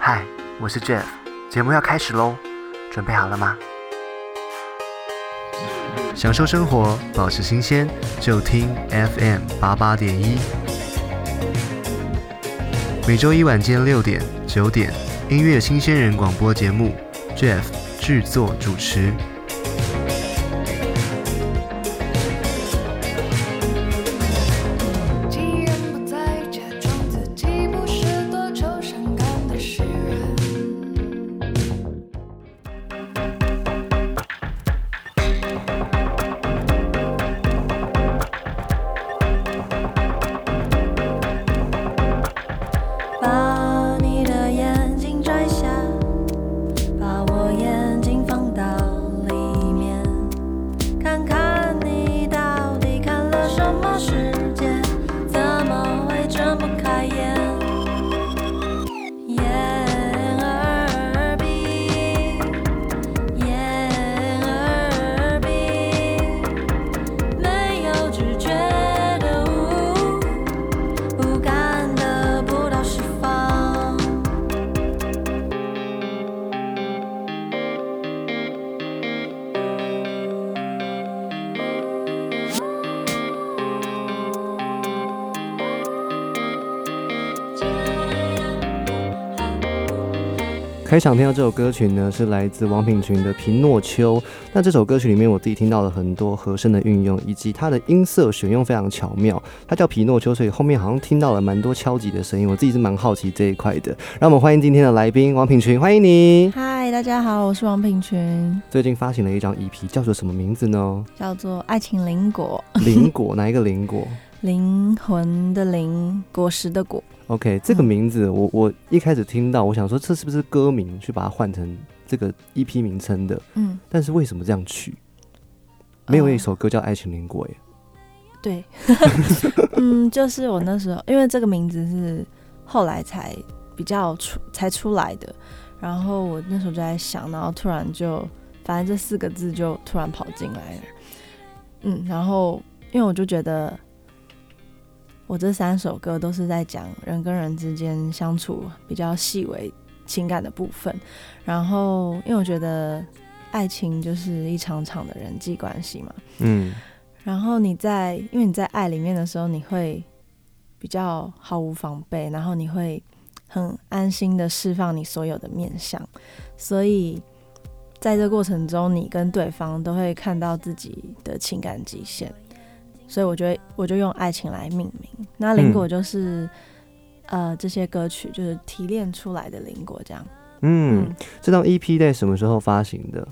嗨，我是 Jeff，节目要开始喽，准备好了吗？享受生活，保持新鲜，就听 FM 八八点一。每周一晚间六点、九点，音乐新鲜人广播节目，Jeff 制作主持。开场听到这首歌曲呢，是来自王品群的《皮诺丘》。那这首歌曲里面，我自己听到了很多和声的运用，以及它的音色选用非常巧妙。它叫皮诺丘，所以后面好像听到了蛮多敲击的声音。我自己是蛮好奇这一块的。让我们欢迎今天的来宾王品群，欢迎你。嗨，大家好，我是王品群，最近发行了一张 EP，叫做什么名字呢？叫做《爱情灵果》，灵果，哪一个灵果灵魂的灵，果实的果。？OK，这个名字我我一开始听到，我想说这是不是歌名，去把它换成这个 EP 名称的？嗯，但是为什么这样取？没有一首歌叫《爱情灵果》耶。对，嗯，就是我那时候，因为这个名字是后来才比较出才出来的，然后我那时候就在想，然后突然就，反正这四个字就突然跑进来了，嗯，然后因为我就觉得，我这三首歌都是在讲人跟人之间相处比较细微情感的部分，然后因为我觉得爱情就是一场场的人际关系嘛，嗯。然后你在，因为你在爱里面的时候，你会比较毫无防备，然后你会很安心的释放你所有的面相，所以在这过程中，你跟对方都会看到自己的情感极限，所以我觉得我就用爱情来命名。那灵果就是、呃这些歌曲就是提炼出来的灵果，这样。嗯，这张 EP 在什么时候发行的？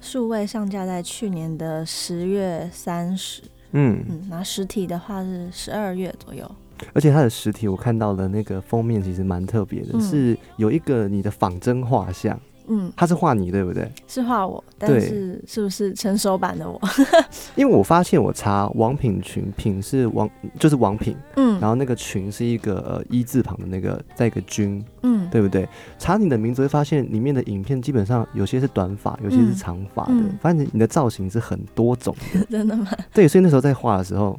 数位上架在去年的十月三十，嗯，嗯，那实体的话是十二月左右。而且它的实体我看到的那个封面其实蛮特别的，嗯是有一个你的仿真画像，嗯，他是画你对不对？是画我，但是是不是成熟版的我？因为我发现我查王品群，品是王就是王品，嗯然后那个群是一个呃一字旁的那个再一个君，嗯，对不对？查你的名字会发现里面的影片基本上有些是短发，有些是嗯长发的，嗯反正你的造型是很多种的。真的吗？对，所以那时候在画的时候，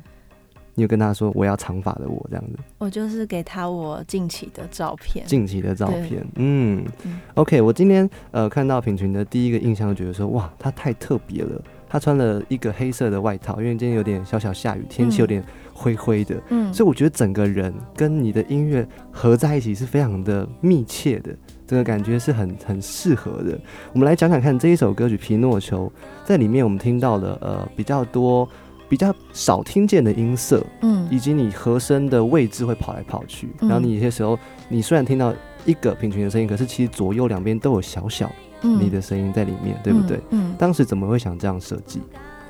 你有跟他说我要长发的我这样子，我就是给他我近期的照片。近期的照片，嗯嗯 o k 我今天呃看到品群的第一个印象就觉得说哇，他太特别了。他穿了一个黑色的外套，因为今天有点小小下雨，天气有点灰灰的，嗯，所以我觉得整个人跟你的音乐合在一起是非常的密切的，这个感觉是很很适合的。我们来讲讲看这一首歌曲《皮诺丘》，在里面我们听到了呃比较多、比较少听见的音色，嗯以及你和声的位置会跑来跑去，嗯然后你有些时候你虽然听到一个平均的声音，可是其实左右两边都有小小嗯你的声音在里面，对不对？？嗯当时怎么会想这样设计？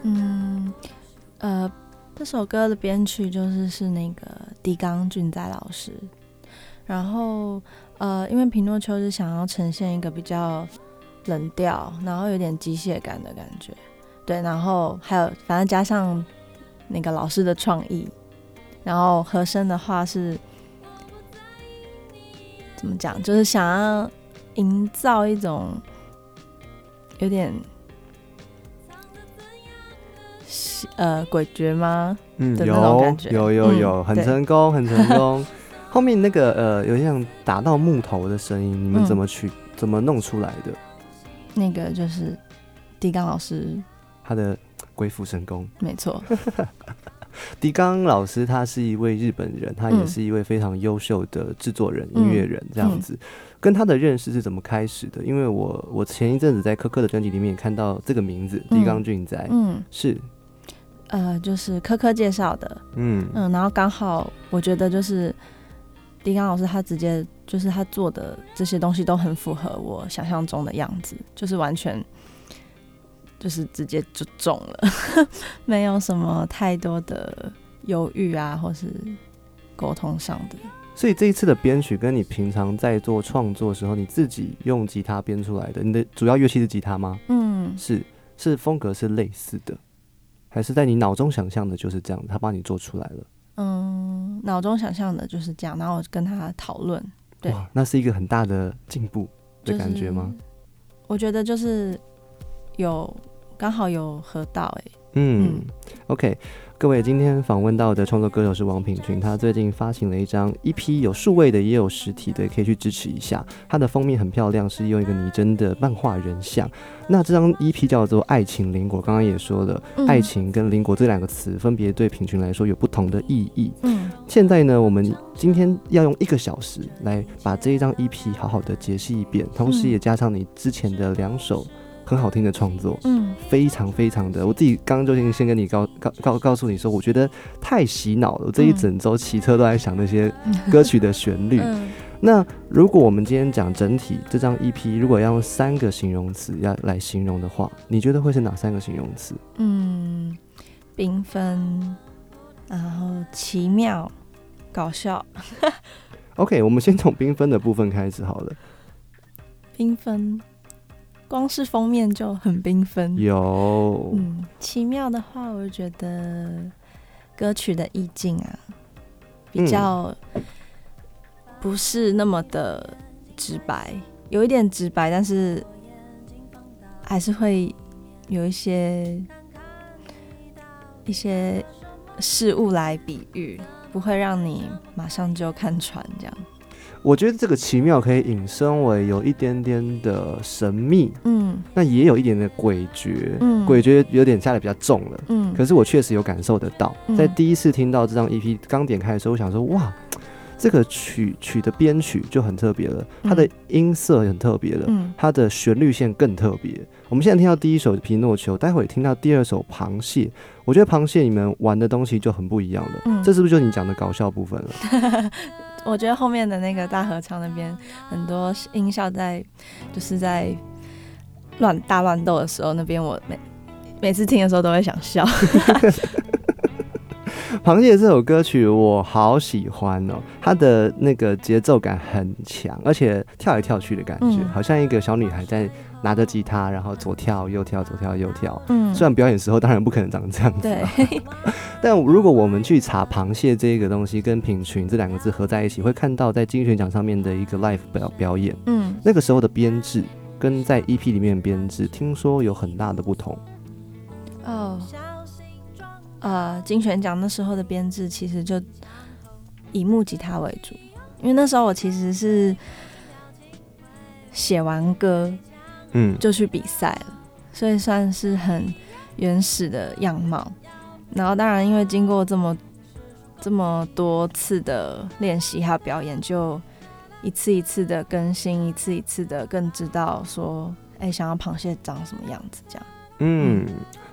嗯呃，这首歌的编曲就是是那个狄刚俊哉老师，然后呃，因为皮诺丘是想要呈现一个比较冷调，然后有点机械感的感觉，对，然后还有反正加上那个老师的创意，然后和声的话是怎么讲，就是想要营造一种有点呃诡谲吗？嗯，有有有嗯有，很成功，很成功。后面那个呃，有像打到木头的声音，你们嗯怎么取、怎么弄出来的？那个就是狄刚老师，他的鬼斧神工。没错，狄刚老师他是一位日本人，他也嗯。是一位非常优秀的制作人、嗯音乐人，这样子。跟他的认识是怎么开始的？因为我我前一阵子在科科的专辑里面也看到这个名字，嗯。狄刚俊哉，嗯，是，呃，就是科科介绍的，嗯。嗯，然后刚好我觉得就是迪刚老师他直接就是他做的这些东西都很符合我想象中的样子，就是完全就是直接就中了，没有什么太多的犹豫啊，或是沟通上的。所以这一次的编曲跟你平常在做创作的时候，你自己用吉他编出来的，你的主要乐器是吉他吗？嗯，是是风格是类似的，还是在你脑中想象的就是这样，他帮你做出来了？嗯，脑中想象的就是这样，然后我跟他讨论，对哇，那是一个很大的进步的感觉吗？？就是我觉得就是有刚好有合到哎、嗯嗯 o k 各位，今天访问到的创作歌手是王品群，他最近发行了一张 EP，有数位的，也有实体的，可以去支持一下。它的封面很漂亮，是用一个拟真的漫画人像。那这张 EP 叫做《爱情邻国》，刚刚也说了，嗯爱情跟邻国这两个词分别对品群来说有不同的意义。嗯现在呢，我们今天要用一个小时来把这一张 EP 好好的解析一遍，同时嗯也加上你之前的两首很好听的创作。嗯非常非常的，我自己刚刚就先先跟你告告告告诉你说，我觉得太洗脑了。我这一嗯整周骑车都在想那些歌曲的旋律。嗯那如果我们今天讲整体这张 EP，如果要用三个形容词要来形容的话，你觉得会是哪三个形容词？嗯，缤纷，然后奇妙，搞笑，OK，我们先从缤纷的部分开始好了。缤纷，光是封面就很缤纷。有，嗯，奇妙的话，我就觉得歌曲的意境啊，比嗯较不是那么的直白，有一点直白，但是还是会有一些一些事物来比喻，不会让你马上就看穿这样。我觉得这个奇妙可以引申为有一点点的神秘，嗯那也有一点的诡谲。嗯诡谲有点下的比较重了。嗯，可是我确实有感受得到，嗯在第一次听到这张 EP 刚点开的时候，我想说哇，这个曲曲的编曲就很特别了，它的音色很特别了，嗯它的旋律线更特别。我们现在听到第一首《皮诺丘》，待会听到第二首《螃蟹》，我觉得螃蟹你们玩的东西就很不一样了。嗯这是不是就你讲的搞笑部分了？我觉得后面的那个大合唱那边很多音效在，就是在乱大乱斗的时候，那边我每每次听的时候都会想笑。螃蟹这首歌曲我好喜欢哦，它的那个节奏感很强，而且跳来跳去的感觉，嗯好像一个小女孩在拿着吉他，然后左跳右跳，左跳右跳。嗯虽然表演时候当然不可能长这样子、但如果我们去查螃蟹这个东西跟品群这两个字合在一起，会看到在金曲奖上面的一个 live 表表演，嗯那个时候的编制跟在 EP 里面编制，听说有很大的不同。哦，呃，金选奖那时候的编制其实就以木吉他为主，因为那时候我其实是写完歌嗯，就去比赛了，所以算是很原始的样貌。然后当然，因为经过这么这么多次的练习还有表演，就一次一次的更新，一次一次的更知道说，哎、想要螃蟹长什么样子这样。嗯，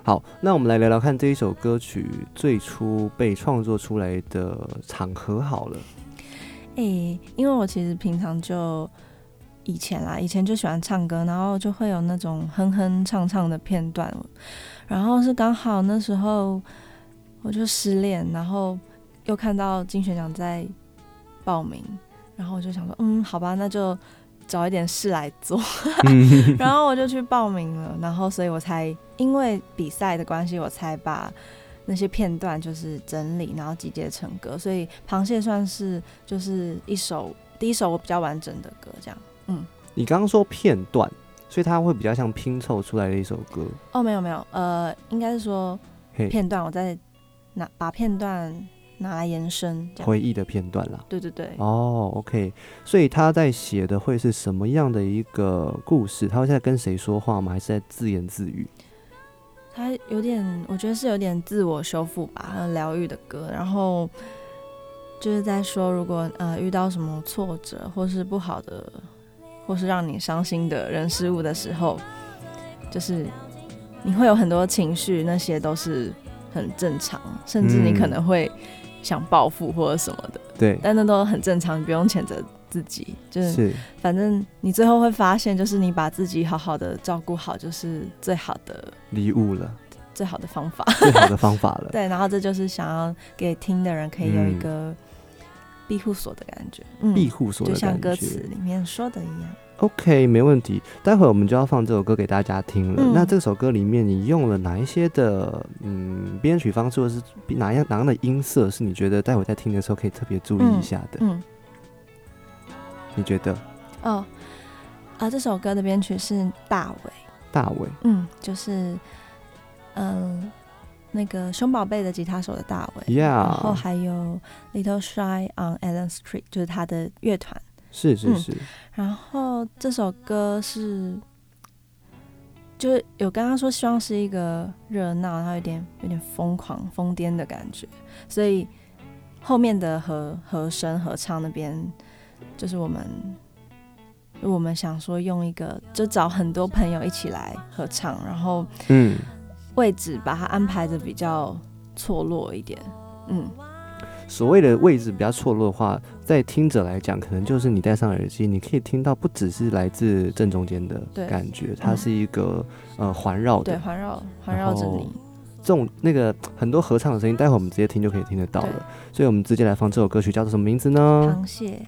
好，那我们来聊聊看这一首歌曲最初被创作出来的场合好了。哎、因为我其实平常就以前啦，以前就喜欢唱歌，然后就会有那种哼哼唱唱的片段，然后是刚好那时候我就失恋，然后又看到金选奖在报名，然后我就想说，嗯，好吧，那就找一点事来做，然后我就去报名了，然后所以我才因为比赛的关系，我才把那些片段就是整理，然后集结成歌，所以螃蟹算是就是一首第一首我比较完整的歌，这样。嗯你刚刚说片段，所以它会比较像拼凑出来的一首歌。哦，没有没有，呃，应该是说，片段，我在拿把片段拿来延伸，回忆的片段啦。对对对，哦，OK，所以他在写的会是什么样的一个故事？他会在跟谁说话吗？还是在自言自语？他有点，我觉得是有点自我修复吧，很疗愈的歌。然后就是在说，如果呃遇到什么挫折，或是不好的，或是让你伤心的人事物的时候，就是你会有很多情绪，那些都是很正常，甚至你可能会想报复或者什么的，对，但那都很正常，你不用谴责自己，就是是反正你最后会发现，就是你把自己好好的照顾好，就是最好的礼物了，最好的方法。最好的方法了。对，然后这就是想要给听的人可以有一个庇护所的感觉，嗯，庇护所就像。歌词里面说的一样。OK，没问题。待会儿我们就要放这首歌给大家听了。嗯那这首歌里面你用了哪一些的嗯编曲方式，或是哪样哪样的音色，是你觉得待会在听的时候可以特别注意一下的？嗯，你觉得？哦，啊，这首歌的编曲是大伟，大伟嗯，就是嗯。那个熊宝贝的吉他手的大伟 Yeah 然后还有 Little Shy on Allen Street，就是他的乐团。嗯是是是，然后这首歌是，就是有刚刚说希望是一个热闹，然后有点有点疯狂疯癫的感觉，所以后面的和和声合唱那边，就是我们我们想说用一个就找很多朋友一起来合唱，然后嗯，位置把它安排的比较错落一点，嗯，所谓的位置比较错落的话，在听者来讲，可能就是你戴上耳机，你可以听到不只是来自正中间的感觉，它是一个、呃环绕对，的环绕环绕着你，这种那个很多合唱的声音，待会我们直接听就可以听得到了。所以我们直接来放这首歌曲，叫做什么名字呢？螃蟹。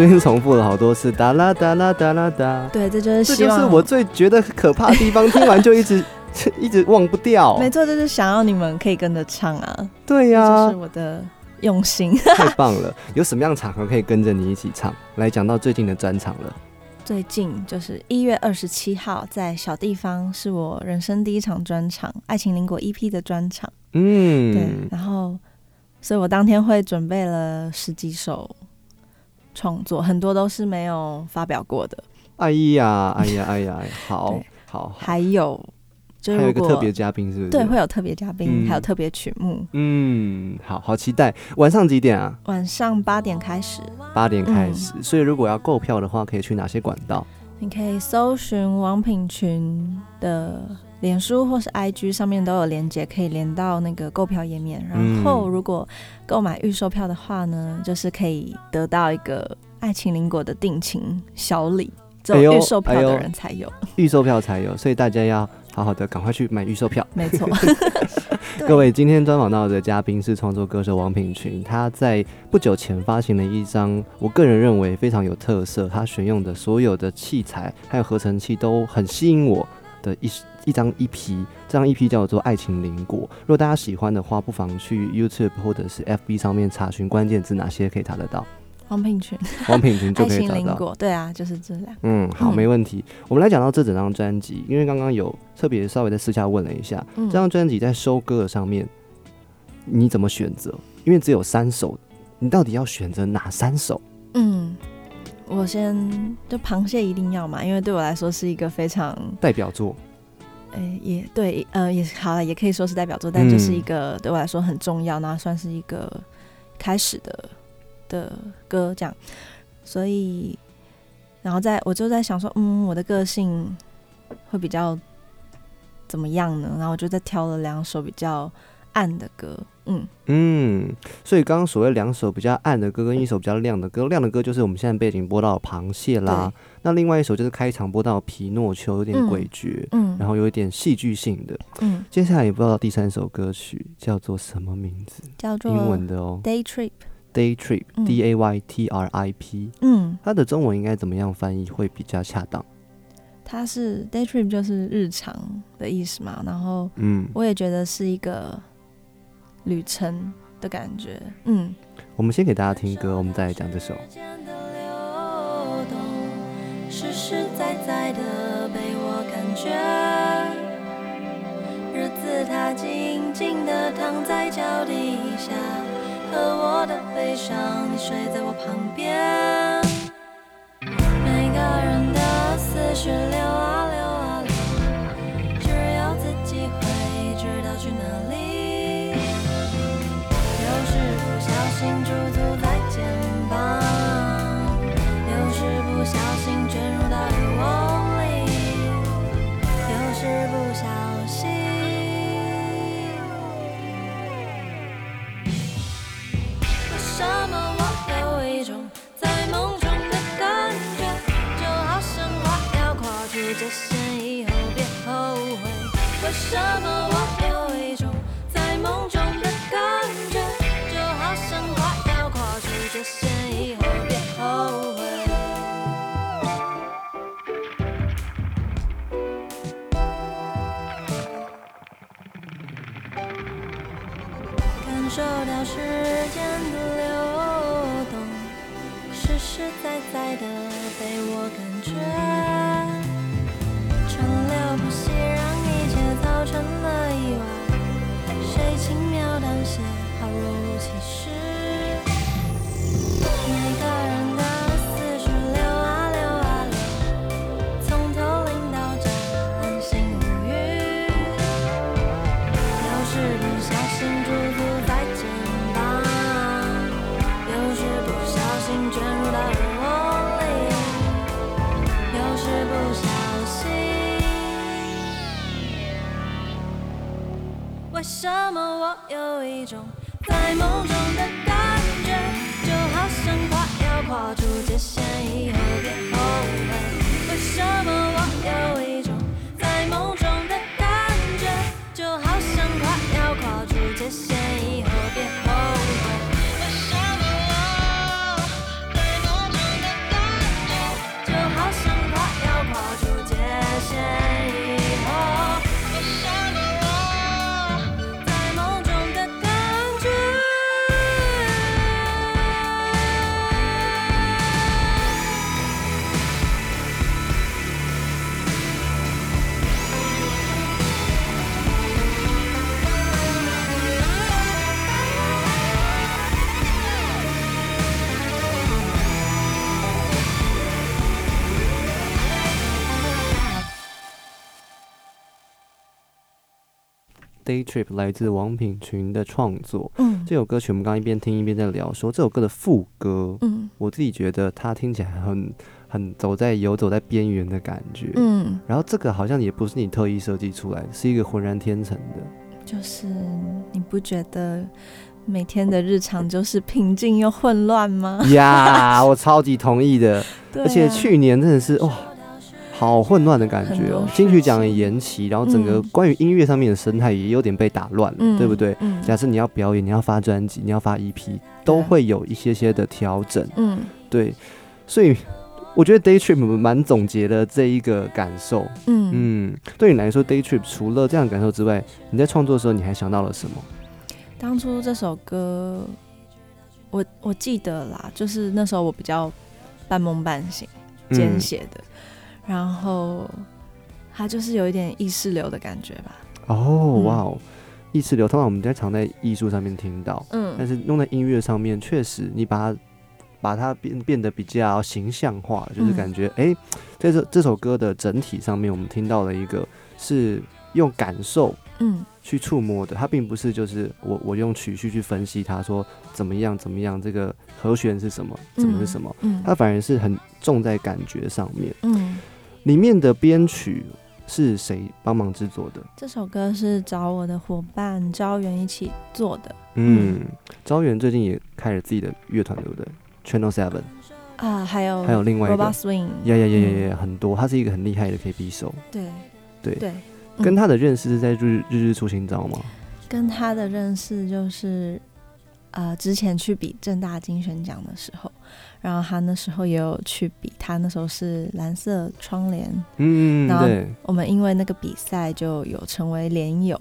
这边重复了好多次，哒啦哒啦哒啦哒。对，这就是这就是我最觉得可怕的地方，听完就一直 一直忘不掉。没错，就是想要你们可以跟着唱啊，对呀、这就是我的用心。太棒了！有什么样场合可以跟着你一起唱？来讲到最近的专场了。最近就是一月二十七号在小地方，是我人生第一场专场，《爱情邻国》EP 的专场。嗯对，嗯，然后，所以我当天会准备了十几首创作，很多都是没有发表过的，哎呀，哎呀，哎呀，好对好好，还有就是还有一个特别嘉宾是不是？对会有特别嘉宾，嗯还有特别曲目。嗯，好好期待。晚上几点啊？晚上八点开始，八点开嗯始。所以如果要购票的话，可以去哪些管道？你可以搜寻王品群的脸书或是 IG 上面都有连接，可以连到那个购票页面。然后如果购买预售票的话呢，就是可以得到一个爱情邻国的定情小礼，只有预售票的人才有。预售票才有，所以大家要好好的赶快去买预售票。没错，各位，今天专访到的嘉宾是创作歌手王品群，他在不久前发行了一张我个人认为非常有特色，他选用的所有的器材还有合成器都很吸引我的一一张 EP，这张 EP 叫做《爱情邻果》。如果大家喜欢的话，不妨去 YouTube 或者是 FB 上面查询关键字，哪些可以查得到？王品群，王品群就爱可以找到。情邻国，对啊，就是这样。嗯，好，嗯没问题。我们来讲到这整张专辑，因为刚刚有特别稍微在私下问了一下，嗯这张专辑在收歌的上面，你怎么选择？因为只有三首，你到底要选择哪三首？嗯，我先就螃蟹一定要嘛，因为对我来说是一个非常，代表作？诶、也对，呃，也好了，也可以说是代表作，但就是一嗯。个对我来说很重要，然后算是一个开始的的歌这样，所以，然后在我就在想说，嗯，我的个性会比较怎么样呢？然后我就在挑了两首比较暗的歌，嗯，嗯，所以刚刚所谓两首比较暗的歌跟一首比较亮的歌，亮的歌就是我们现在背景播到的《螃蟹》啦，那另外一首就是开场播到皮《诺丘》，有点嗯诡谲，嗯，然后有一点戏剧性的。嗯，接下来也不知道第三首歌曲叫做什么名字，叫做英文的哦。Day Trip，，Day Trip 嗯。D A Y T R I P，嗯，它的中文应该怎么样翻译会比较恰当？它是 day trip 就是日常的意思嘛，然后嗯，我也觉得是一个旅程的感觉，嗯，我们先给大家听歌，我们再来讲这首。实实在在的被我感觉。日子它静静的躺在脚底下，和我的悲伤，你睡在我旁边。每个人的思绪流什么什么？我有一种 Day Trip》来自王品群的创作。嗯这首歌曲我们刚刚一边听一边在聊说，这首歌的副歌，嗯我自己觉得它听起来很很走在游走在边缘的感觉。嗯，然后这个好像也不是你特意设计出来，是一个浑然天成的。就是你不觉得每天的日常就是平静又混乱吗？呀，我超级同意的。啊而且去年真的是哇，好混乱的感觉哦金曲奖也延期，然后整个嗯关于音乐上面的生态也有点被打乱了，嗯对不对？嗯假设你要表演，你要发专辑，你要发 EP，都会有一些些的调整。嗯对，所以我觉得 Day Trip 蛮总结的这一个感受。嗯嗯，对你来说，Day Trip 除了这样的感受之外，你在创作的时候你还想到了什么？当初这首歌，我我记得啦，就是那时候我比较半梦半醒简嗯写的，然后它就是有一点意识流的感觉吧。哦，嗯。哇哦，意识流，通常我们在常在艺术上面听到，嗯。但嗯是用在音乐上面，确实你把它把它变变得比较形象化，就是嗯。感觉哎、这这首歌的整体上面，我们听到了一个是用感受嗯。去触摸的，它并不是就是我我用曲序去分析它说怎么样怎么样，这个和弦是什么，怎么是什么，嗯。它反而是很重在感觉上面。嗯，里面的编曲是谁帮忙制作的？这首歌是找我的伙伴招元一起做的。嗯，招元最近也开了自己的乐团，对不对？Channel Seven，啊，还有还有另外一个。Robot Swing，呀呀呀呀嗯。呀，很多，他是一个很厉害的 KB 手。对。对。对，嗯。跟他的认识是在日日日出新招吗？跟他的认识就是，呃，之前去比正大金选奖的时候，然后他那时候也有去比，他那时候是蓝色窗帘，嗯，然后对，我们因为那个比赛就有成为连友，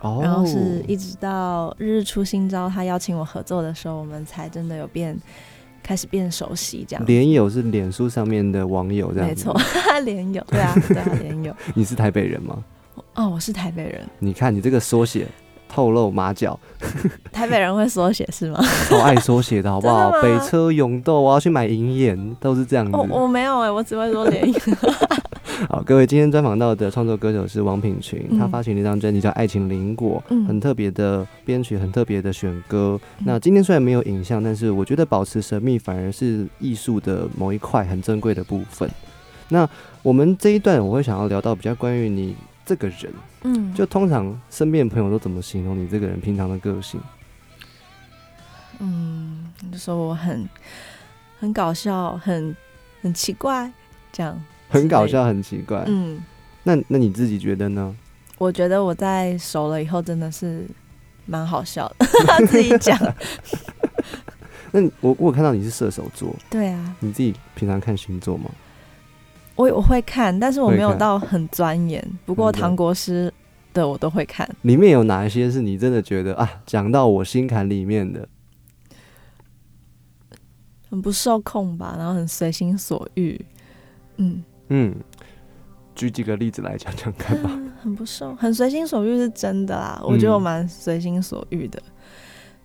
哦，然后是一直到日日出新招，他邀请我合作的时候，我们才真的有变开始变熟悉这样。连友是脸书上面的网友这样，没错，，连友，对啊，对啊，连友。你是台北人吗？哦，我是台北人，你看你这个缩写透露马脚，台北人会缩写是吗？超爱缩写的好不好？北车永斗，我要去买银眼，都是这样子。我我没有哎、我只会说连友。好，各位，今天专访到的创作歌手是王品群，嗯他发行了一张专辑叫《爱情灵果》，嗯很特别的编曲，很特别的选歌。嗯那今天虽然没有影像，但是我觉得保持神秘反而是艺术的某一块很珍贵的部分。那我们这一段我会想要聊到比较关于你这个人，嗯，就通常身边的朋友都怎么形容你这个人平常的个性？嗯，就说我很很搞笑，很很奇怪，这样。很搞笑，很奇怪。嗯，那那你自己觉得呢？我觉得我在熟了以后真的是蛮好笑的，自己讲。那我我有看到你是射手座，对啊，你自己平常看星座吗？我我会看，但是我没有到很钻研。不过唐国师的我都会看。里面有哪一些是你真的觉得啊，讲到我心坎里面的？很不受控吧，然后很随心所欲，嗯，嗯，举几个例子来讲讲看吧。很不受，很随心所欲是真的啦。我觉得我蛮随心所欲的，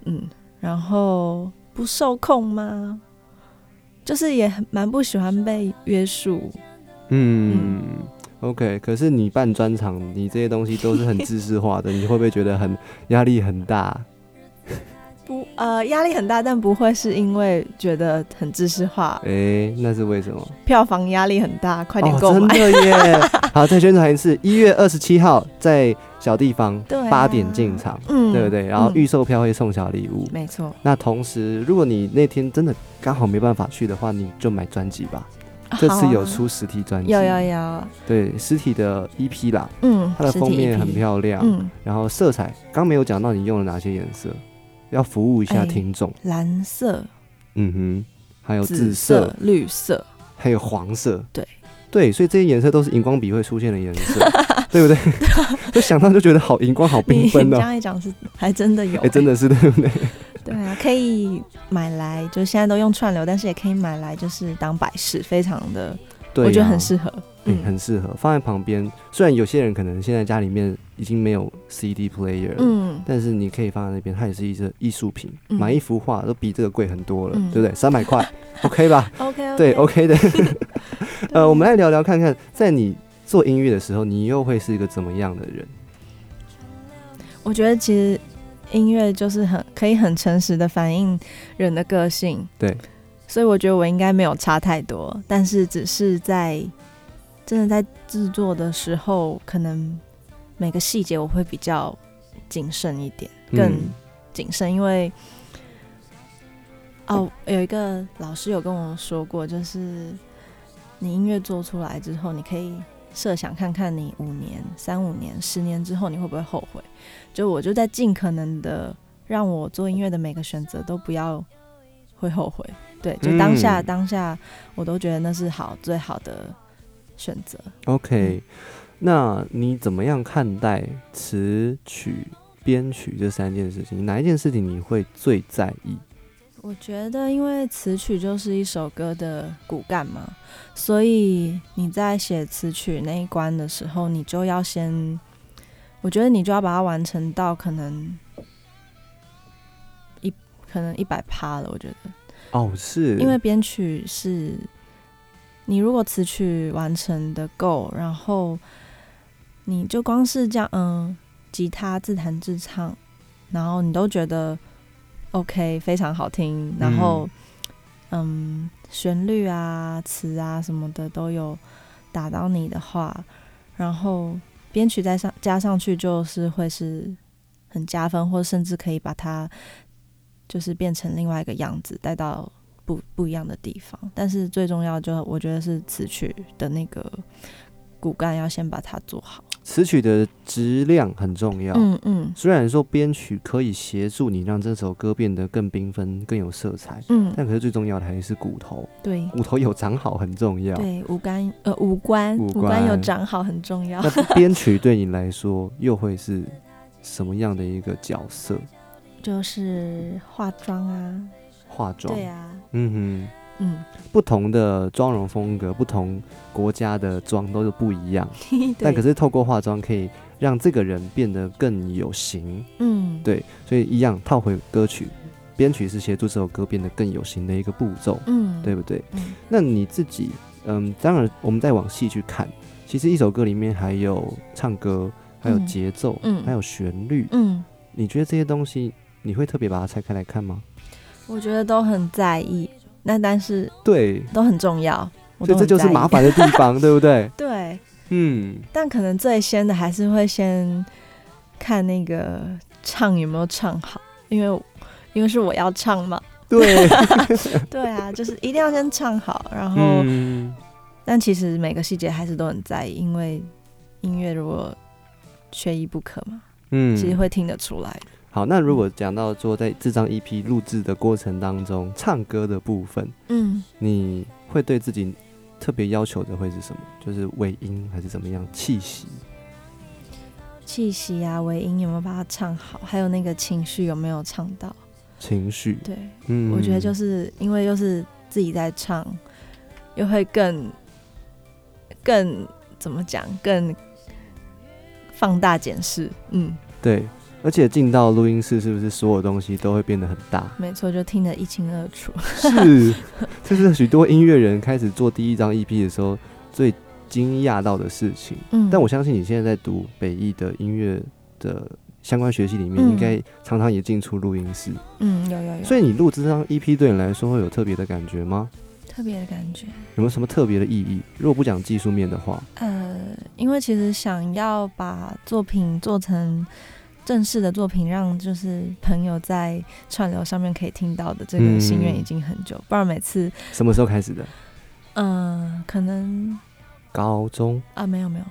嗯，然后不受控吗？就是也很蛮不喜欢被约束，嗯 o k 可是你办专场，你这些东西都是很知识化的，你会不会觉得很压力很大？不呃压力很大，但不会是因为觉得很知识化，诶，那是为什么？票房压力很大，快点哦，购买。真的耶！好，再宣传一次，一月二十七号在小地方八点进场，嗯对不对？然后嗯预售票会送小礼物。没错，那同时，如果你那天真的刚好没办法去的话，你就买专辑吧。这次有出实体专辑，有有有，对实体的 EP 啦，嗯，它的封面很漂亮，嗯，然后色彩刚没有讲到你用了哪些颜色，要服务一下哎听众。蓝色、嗯哼，还有紫紫色，绿色，还有黄色。对对，所以这些颜色都是荧光笔会出现的颜色，对不对？就想到就觉得好荧光，好缤纷这哦。样一讲是还真的有、哎，真的是对不对？对啊，可以买来，就是现在都用串流，但是也可以买来，就是当摆饰，非常的，对、我觉得很适合。嗯嗯，很适合放在旁边。虽然有些人可能现在家里面已经没有 CD player 了，嗯，但是你可以放在那边，它也是一个艺术品。嗯买一幅画都比这个贵很多了，嗯对不对？三百块，OK 吧？OK，, 对，OK 的。呃，我们来聊聊看看，在你做音乐的时候，你又会是一个怎么样的人？我觉得其实音乐就是很可以很诚实的反映人的个性。对，所以我觉得我应该没有差太多，但是只是在真的在制作的时候，可能每个细节我会比较谨慎一点，更嗯谨慎，因为哦，有一个老师有跟我说过，就是你音乐做出来之后，你可以设想看看你五年、三五年、十年之后你会不会后悔。就我就在尽可能的让我做音乐的每个选择都不要会后悔。对，就当下、嗯当下我都觉得那是好最好的选择。OK，那你怎么样看待词曲、编曲这三件事情？哪一件事情你会最在意？我觉得，因为词曲就是一首歌的骨干嘛，所以你在写词曲那一关的时候，你就要先，我觉得你就要把它完成到可能一可能一百趴了。我觉得，哦，是。因为编曲是，你如果词曲完成的够，然后你就光是这样，嗯，吉他自弹自唱，然后你都觉得 OK，非常好听，然后嗯，旋律啊、词啊什么的都有打到你的话，然后编曲再上加上去，就是会是很加分，或甚至可以把它就是变成另外一个样子，带到不不一样的地方。但是最重要就我觉得是词曲的那个骨干要先把它做好。词曲的质量很重要。嗯嗯虽然说编曲可以协助你让这首歌变得更缤纷、更有色彩，嗯，但可是最重要的还是骨头，对骨头有长好很重要。对，五官呃五官五五官有长好很重要。那编曲对你来说又会是什么样的一个角色？就是化妆啊，化妆，对啊，嗯哼。嗯，不同的妆容风格，不同国家的妆都是不一样，但可是是透过化妆可以让这个人变得更有型，嗯，对，所以一样套回歌曲，编曲是协助这首歌变得更有型的一个步骤，嗯，对不对？嗯。那你自己，嗯，当然我们再往细去看，其实一首歌里面还有唱歌，还有嗯。节奏，嗯。还有旋律，嗯，你觉得这些东西你会特别把它拆开来看吗？我觉得都很在意，那但是对，都很重要，我所以这就是麻烦的地方，对不对？对，嗯，但可能最先的还是会先看那个唱有没有唱好，因为因为是我要唱嘛，对，对啊，就是一定要先唱好，然后、嗯，但其实每个细节还是都很在意，因为音乐如果缺一不可嘛，嗯。其实会听得出来的。好。那如果讲到说在这张 EP 录制的过程当中，唱歌的部分，嗯，你会对自己特别要求的会是什么？就是尾音还是怎么样？气息？气息啊，尾音有没有把它唱好，还有那个情绪有没有唱到？情绪？对，嗯我觉得就是因为又是自己在唱，又会更更怎么讲，更放大检视。嗯，对。而且进到录音室，是不是所有东西都会变得很大？没错，就听得一清二楚。是，这是许多音乐人开始做第一张 EP 的时候最惊讶到的事情。嗯，但我相信你现在在读北艺的音乐的相关学习里面，嗯应该常常也进出录音室。嗯有有有，所以你录这张 EP 对你来说会有特别的感觉吗？特别的感觉。有没有什么特别的意义？如果不讲技术面的话，呃，因为其实想要把作品做成正式的作品，让就是朋友在串流上面可以听到的这个心愿嗯已经很久，不然每次什么时候开始的？嗯、可能高中，啊没有没有，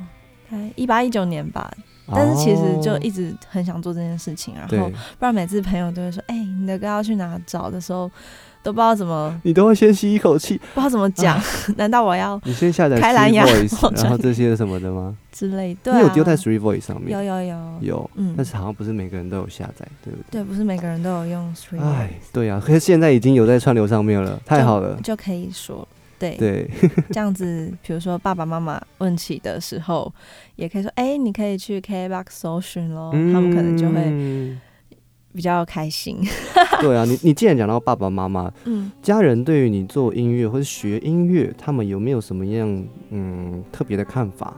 哎一八一九年吧，但是其实就一哦直很想做这件事情，然后对，不然每次朋友都会说，哎、你的歌要去哪找？的时候，都不知道怎么你都会先吸一口气，不知道怎么讲，难道我要你先下载开 Three 蓝牙然后这些什么的吗？之类？对、啊，你有丢在 Three Voice 上面？有有有有，嗯但是好像不是每个人都有下载，对不对？对，不是每个人都有用 Stream，哎，对啊、可是现在已经有在串流上面了，太好了。就可以说。对，对，这样子，比如说爸爸妈妈问起的时候，也可以说，哎、你可以去 KBox 搜寻咯，他们可能就会嗯比较开心。对啊，你你既然讲到爸爸妈妈，嗯，家人对于你做音乐或者学音乐，他们有没有什么样嗯特别的看法？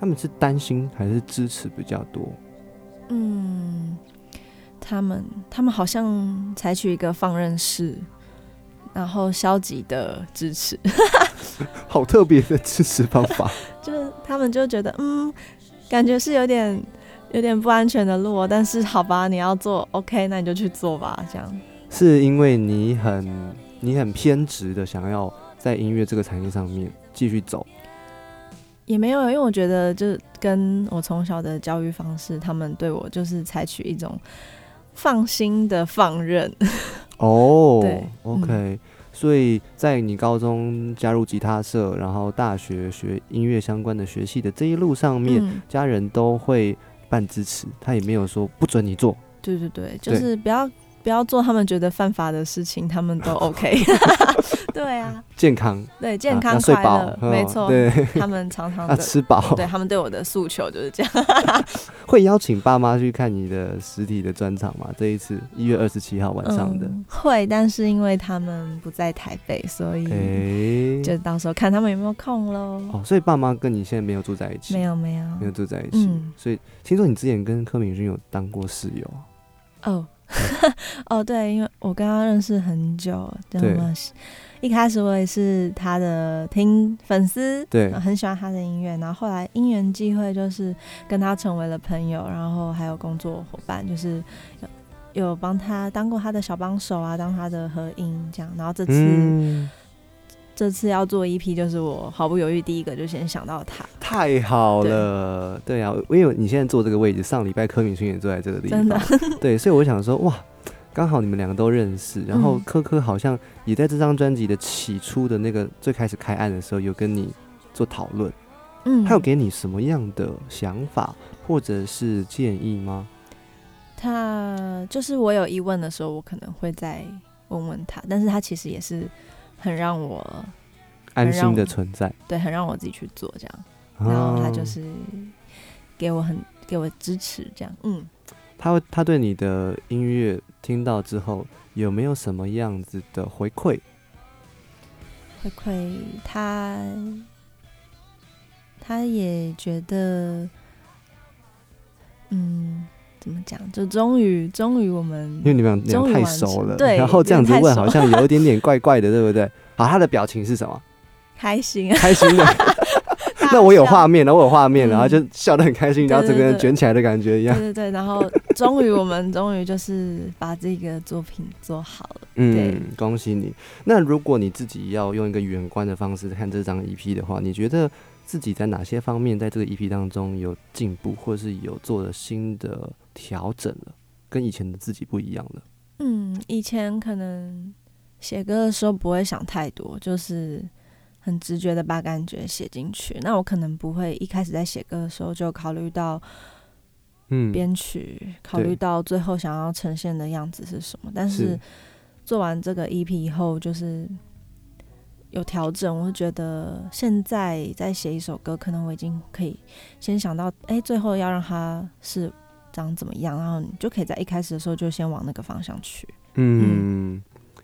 他们是担心还是支持比较多？嗯，他们他们好像采取一个放任式然后消极的支持，好特别的支持方法。就是他们就觉得，嗯，感觉是有点有点不安全的路哦，但是好吧，你要做，OK，那你就去做吧，这样。是因为你很你很偏执的想要在音乐这个产业上面继续走，也没有，因为我觉得就是跟我从小的教育方式，他们对我就是采取一种放心的放任。哦对，OK，、所以在你高中加入吉他社，然后大学学音乐相关的学系的这一路上面，嗯，家人都会半支持，他也没有说不准你做。对对对，就是不要不要做他们觉得犯法的事情，他们都 OK。对啊，健康，对健啊康快乐，，嗯没错，对，他们常常 要。吃饱。对他们对我的诉求就是这样。会邀请爸妈去看你的实体的专场吗？这一次一月二十七号晚上的，嗯会，但是因为他们不在台北，所以哎、就到时候看他们有没有空喽。哦，所以爸妈跟你现在没有住在一起，没有没有没有住在一起，嗯所以听说你之前跟柯敏君有当过室友啊，哦 哦，对，因为我跟他认识很久，这对？一开始我也是他的听粉丝，对。很喜欢他的音乐，然后后来因缘际会，就是跟他成为了朋友，然后还有工作伙伴，就是有有帮他当过他的小帮手啊，当他的合音这样，然后这次、嗯，这次要做一批就是我毫不犹豫第一个就先想到他，太好了，对。啊，因为你现在坐这个位置，上礼拜柯敏勋也坐在这个地方，真的，对，所以我想说，哇，刚好你们两个都认识，然后嗯。科科好像也在这张专辑的起初的那个最开始开案的时候，有跟你做讨论，嗯，他有给你什么样的想法或者是建议吗？他就是我有疑问的时候，我可能会再问问他，但是他其实也是很让我安心的存在，对，很让我自己去做这样，然后他就哦是给我很给我支持这样，嗯，他会他对你的音乐听到之后有没有什么样子的回馈？回馈他，他也觉得，嗯，怎么讲？就终于终于我们因为你们俩太熟了，对然后这样子问好像有一点点怪怪的，对不对？好，他的表情是什么？开心，开心的。大那我有画面了，我有画面了，然后嗯就笑得很开心，然后整个人卷起来的感觉一样对。对对，然后终于我们终于就是把这个作品做好了。嗯，恭喜你。那如果你自己要用一个远观的方式看这张 EP 的话，你觉得自己在哪些方面在这个 EP 当中有进步，或是有做了新的调整了，跟以前的自己不一样了？嗯，以前可能写歌的时候不会想太多，就是很直觉的把感觉写进去。那我可能不会一开始在写歌的时候就考虑到嗯，编曲，考虑到最后想要呈现的样子是什么。但是是做完这个 EP 以后，就是有调整，我就觉得现在在写一首歌，可能我已经可以先想到，哎、最后要让它是长怎么样，然后你就可以在一开始的时候就先往那个方向去。嗯，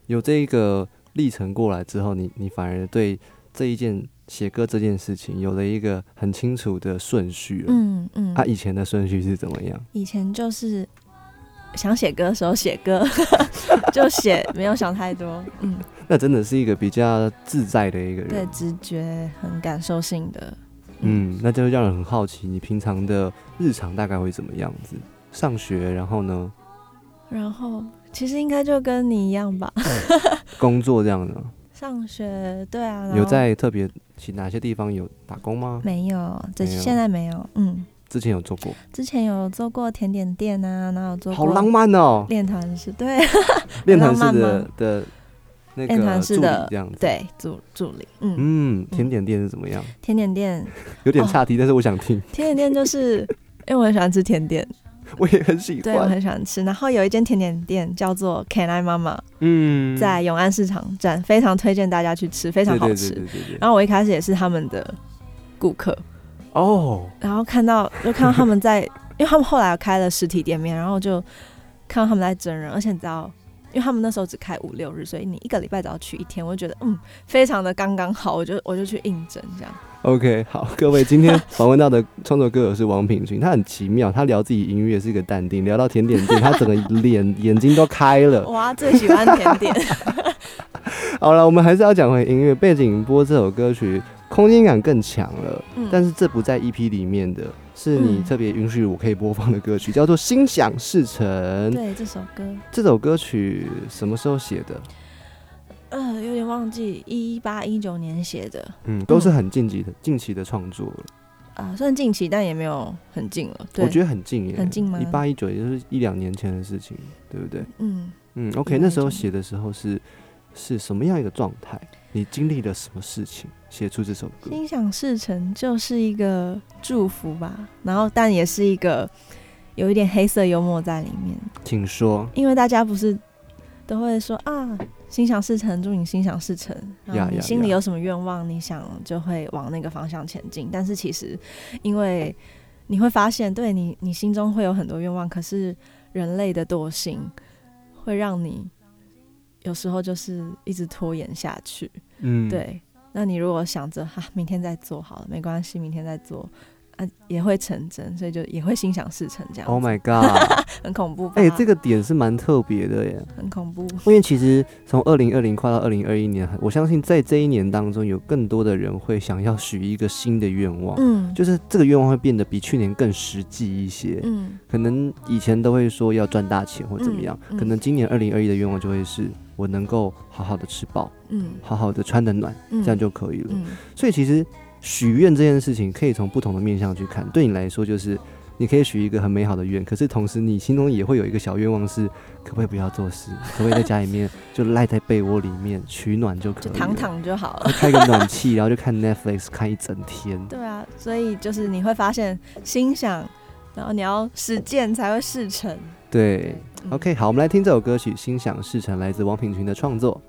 有这一个历程过来之后，你你反而对这一件写歌这件事情有了一个很清楚的顺序了。嗯嗯，啊，以前的顺序是怎么样？以前就是想写歌的时候写歌，就写，没有想太多。嗯，那真的是一个比较自在的一个人。对，直觉很感受性的。嗯，那就会让人很好奇，你平常的日常大概会怎么样子？上学，然后呢，然后其实应该就跟你一样吧，工作这样的，上学对啊，有在特别其哪些地方有打工吗？没有？这现在没有。嗯，之前有做过，之前有做过甜点店啊，然后有做过好浪漫哦！练团式，对 练团式的的那练个助理团式的这样子。，对助助理。嗯，嗯，甜点店是怎么样？甜点店，有点哦岔题，但是我想听，甜点店就是因为我很喜欢吃甜点，我也很喜欢对我欢。很喜欢吃。然后有一间甜点店叫做 Can I Mama。嗯，在永安市场站，非常推荐大家去吃，非常好吃。然后我一开始也是他们的顾客，哦，然后看到就看到他们在，因为他们后来开了实体店面，然后就看到他们在真人，而且你知道，因为他们那时候只开五六日，所以你一个礼拜只要去一天，我就觉得嗯，非常的刚刚好，我就我就去应征这样。OK，好，各位，今天 访问到的创作歌手是王品群，他很奇妙，他聊自己音乐是一个淡定，聊到甜点店，他整个脸 眼睛都开了。哇，最喜欢甜点，好了，我们还是要讲回音乐。背景播这首歌曲，空间感更强了，嗯但是这不在 EP 里面的，是你嗯特别允许我可以播放的歌曲，叫做《心想事成》。对这首歌，这首歌曲什么时候写的？呃，有点忘记，一八一九年写的，嗯，都是很近期的、近期的创作了。啊、算近期，但也没有很近了。对，我觉得很近耶，很近吗一八一九也就是一两年前的事情，对不对？嗯，嗯，OK，那时候写的时候是是什么样一个状态？你经历了什么事情写出这首歌？心想事成就是一个祝福吧，然后但也是一个有一点黑色幽默在里面，请说。因为大家不是都会说啊，心想事成，祝你心想事成，然后你心里有什么愿望，你想就会往那个方向前进。但是其实，因为你会发现，对你你心中会有很多愿望，可是人类的惰性会让你有时候就是一直拖延下去。嗯，，对，那你如果想着哈、明天再做好了，没关系，明天再做，啊，也会成真，所以就也会心想事成这样。Oh my god！很恐怖吧？哎、这个点是蛮特别的耶。很恐怖。因为其实从二零二零跨到二零二一年，我相信在这一年当中，有更多的人会想要许一个新的愿望，嗯，就是这个愿望会变得比去年更实际一些。嗯可能以前都会说要赚大钱或怎么样，嗯嗯可能今年二零二一的愿望就会是我能够好好的吃饱，嗯好好的穿得暖，嗯，这样就可以了。嗯所以其实许愿这件事情可以从不同的面向去看，对你来说就是。你可以许一个很美好的愿，可是同时你心中也会有一个小愿望是，可不可以不要做事，可不可以在家里面 就赖在被窝里面取暖就可以，就躺躺就好了。开个暖气，然后就看 Netflix 看一整天。对啊，所以就是你会发现心想，然后你要实践才会事成。对嗯，OK，好，我们来听这首歌曲《心想事成》，来自王品群的创作。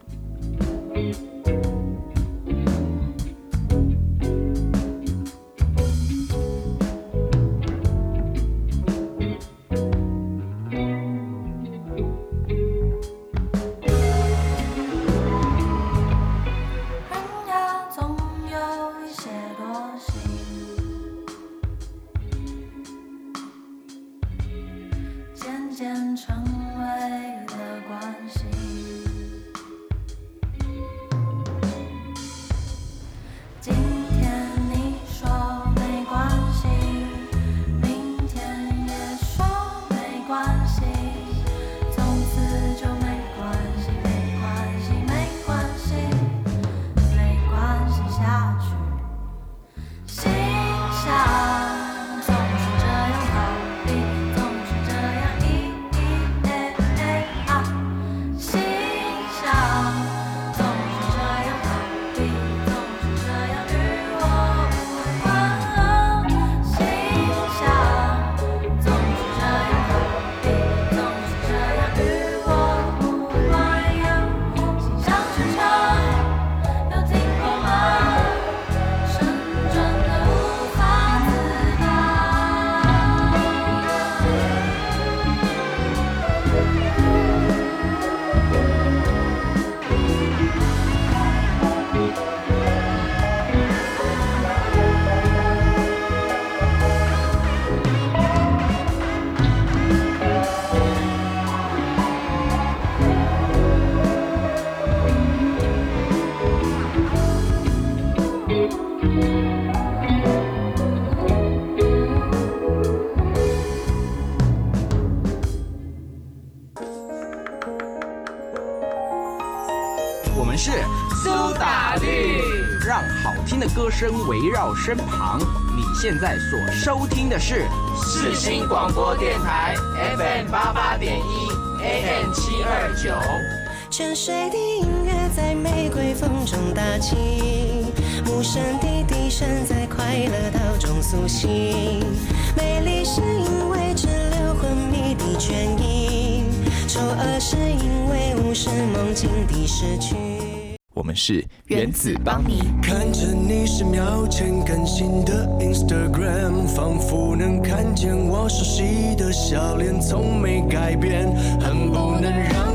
声围绕身旁。你现在所收听的是四新广播电台 FM 八八点一 AM 七二九。泉水的音乐在玫瑰风中打起，无声的笛声在快乐岛中苏醒。美丽是因为只留昏迷的倦意，丑恶是因为无视梦境的逝去。们是原子帮你。看着你十秒前更新的 Instagram，仿佛能看见我熟悉的笑脸，从没改变，恨不能让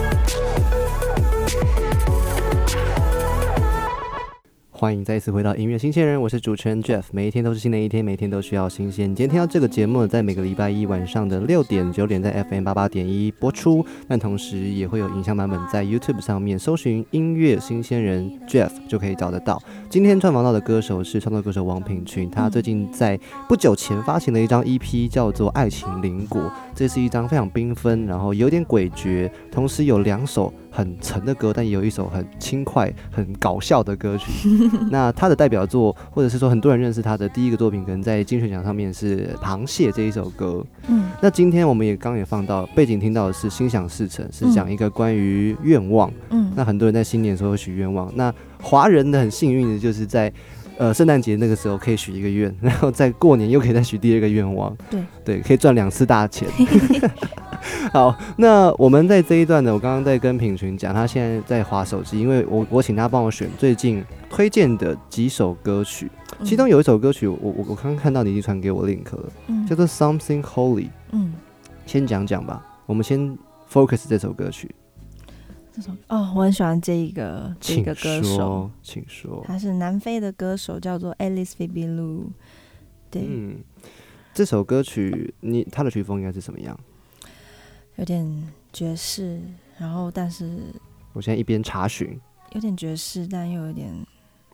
欢迎再一次回到音乐新鲜人，我是主持人 Jeff。每一天都是新的一天，每天都需要新鲜。今天听到这个节目，在每个礼拜一晚上的六点、九点在 FM 八八点一播出，但同时也会有影像版本在 YouTube 上面搜寻“音乐新鲜人 Jeff” 就可以找得到。今天串访到的歌手是创作歌手王品群，他最近在不久前发行了一张 EP，叫做《爱情灵果》，这是一张非常缤纷，然后有点诡谲，同时有两首很沉的歌，但也有一首很轻快、很搞笑的歌曲。那他的代表作，或者是说很多人认识他的第一个作品，可能在金曲奖上面是《螃蟹》这一首歌。嗯那今天我们也刚也放到背景听到的是《心想事成》，是讲一个关于愿望。嗯那很多人在新年的时候许愿望，那华人的很幸运的就是在。呃，圣诞节那个时候可以许一个愿，然后在过年又可以再许第二个愿望，对对，可以赚两次大钱。好，那我们在这一段呢，我刚刚在跟品群讲，他现在在划手机，因为我我请他帮我选最近推荐的几首歌曲，其中有一首歌曲，我我我刚刚看到你已经传给我 link 了，嗯。叫做 Something Holy，嗯，先讲讲吧，我们先 focus 这首歌曲，这首哦，我很喜欢这一个这个歌手，说，请说，他是南非的歌手，叫做 Alice Phoebe Lu。对，嗯，这首歌曲你他的曲风应该是什么样？有点爵士，然后但是我现在一边查询，有点爵士，但又有点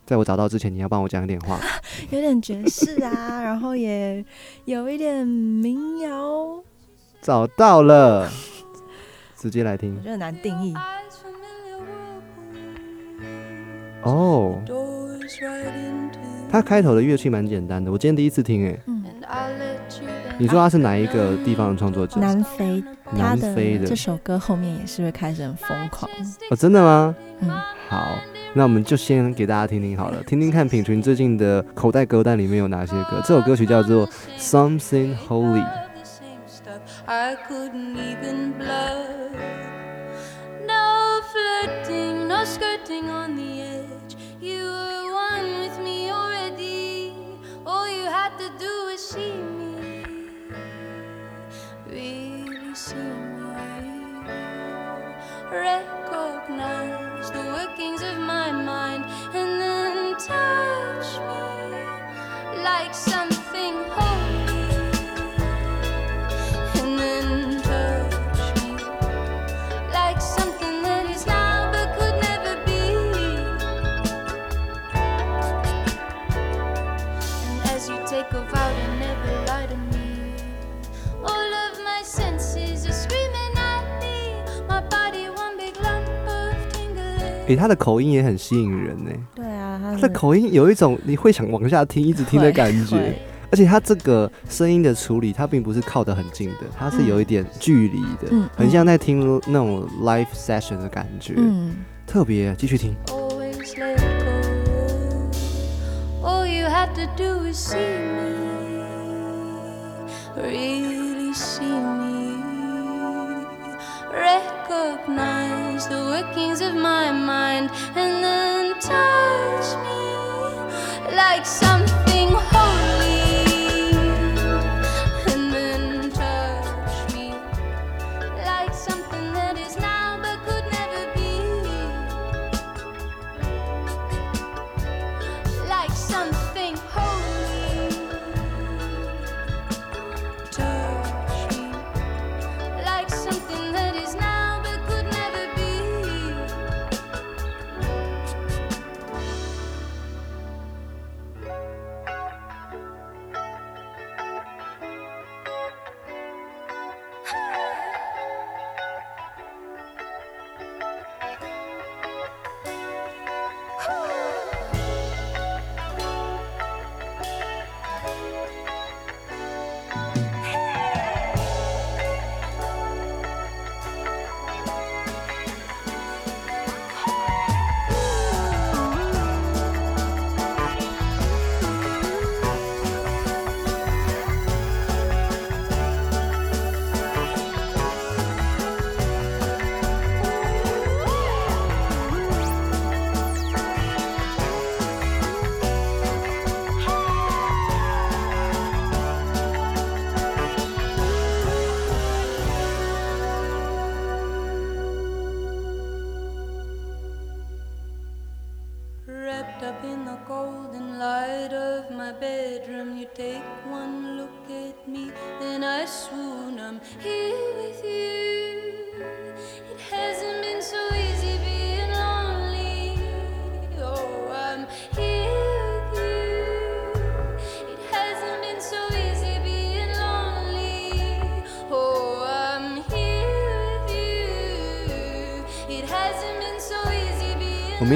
在我找到之前，你要帮我讲一点话。有点爵士啊，然后也有一点民谣，找到了，直接来听我觉得很难定义。哦。它开头的乐器蛮简单的，我今天第一次听诶。嗯，你说他是哪一个地方的创作者？南非，他南的非的这首歌后面也是会开始很疯狂。哦，真的吗？嗯，好，那我们就先给大家听听好了，听听看品群最近的口袋歌单里面有哪些歌。这首歌曲叫做《Something Holy》。I couldn't even bluff. No flirting, no skirting on the edge. You were one with me already. All you had to do was see see me. Recognize the workings of my mind and then touch me like something tingling. 诶，他的口音也很吸引人呢。对啊，他他的口音有一种你会想往下听，一直听的感觉会。而且他这个声音的处理，他并不是靠得很近的，他是有一点距离的，嗯很像在听那种 live session 的感觉，嗯，特别。继续听。always recognize the workings of my mind, and then touch me like something holy,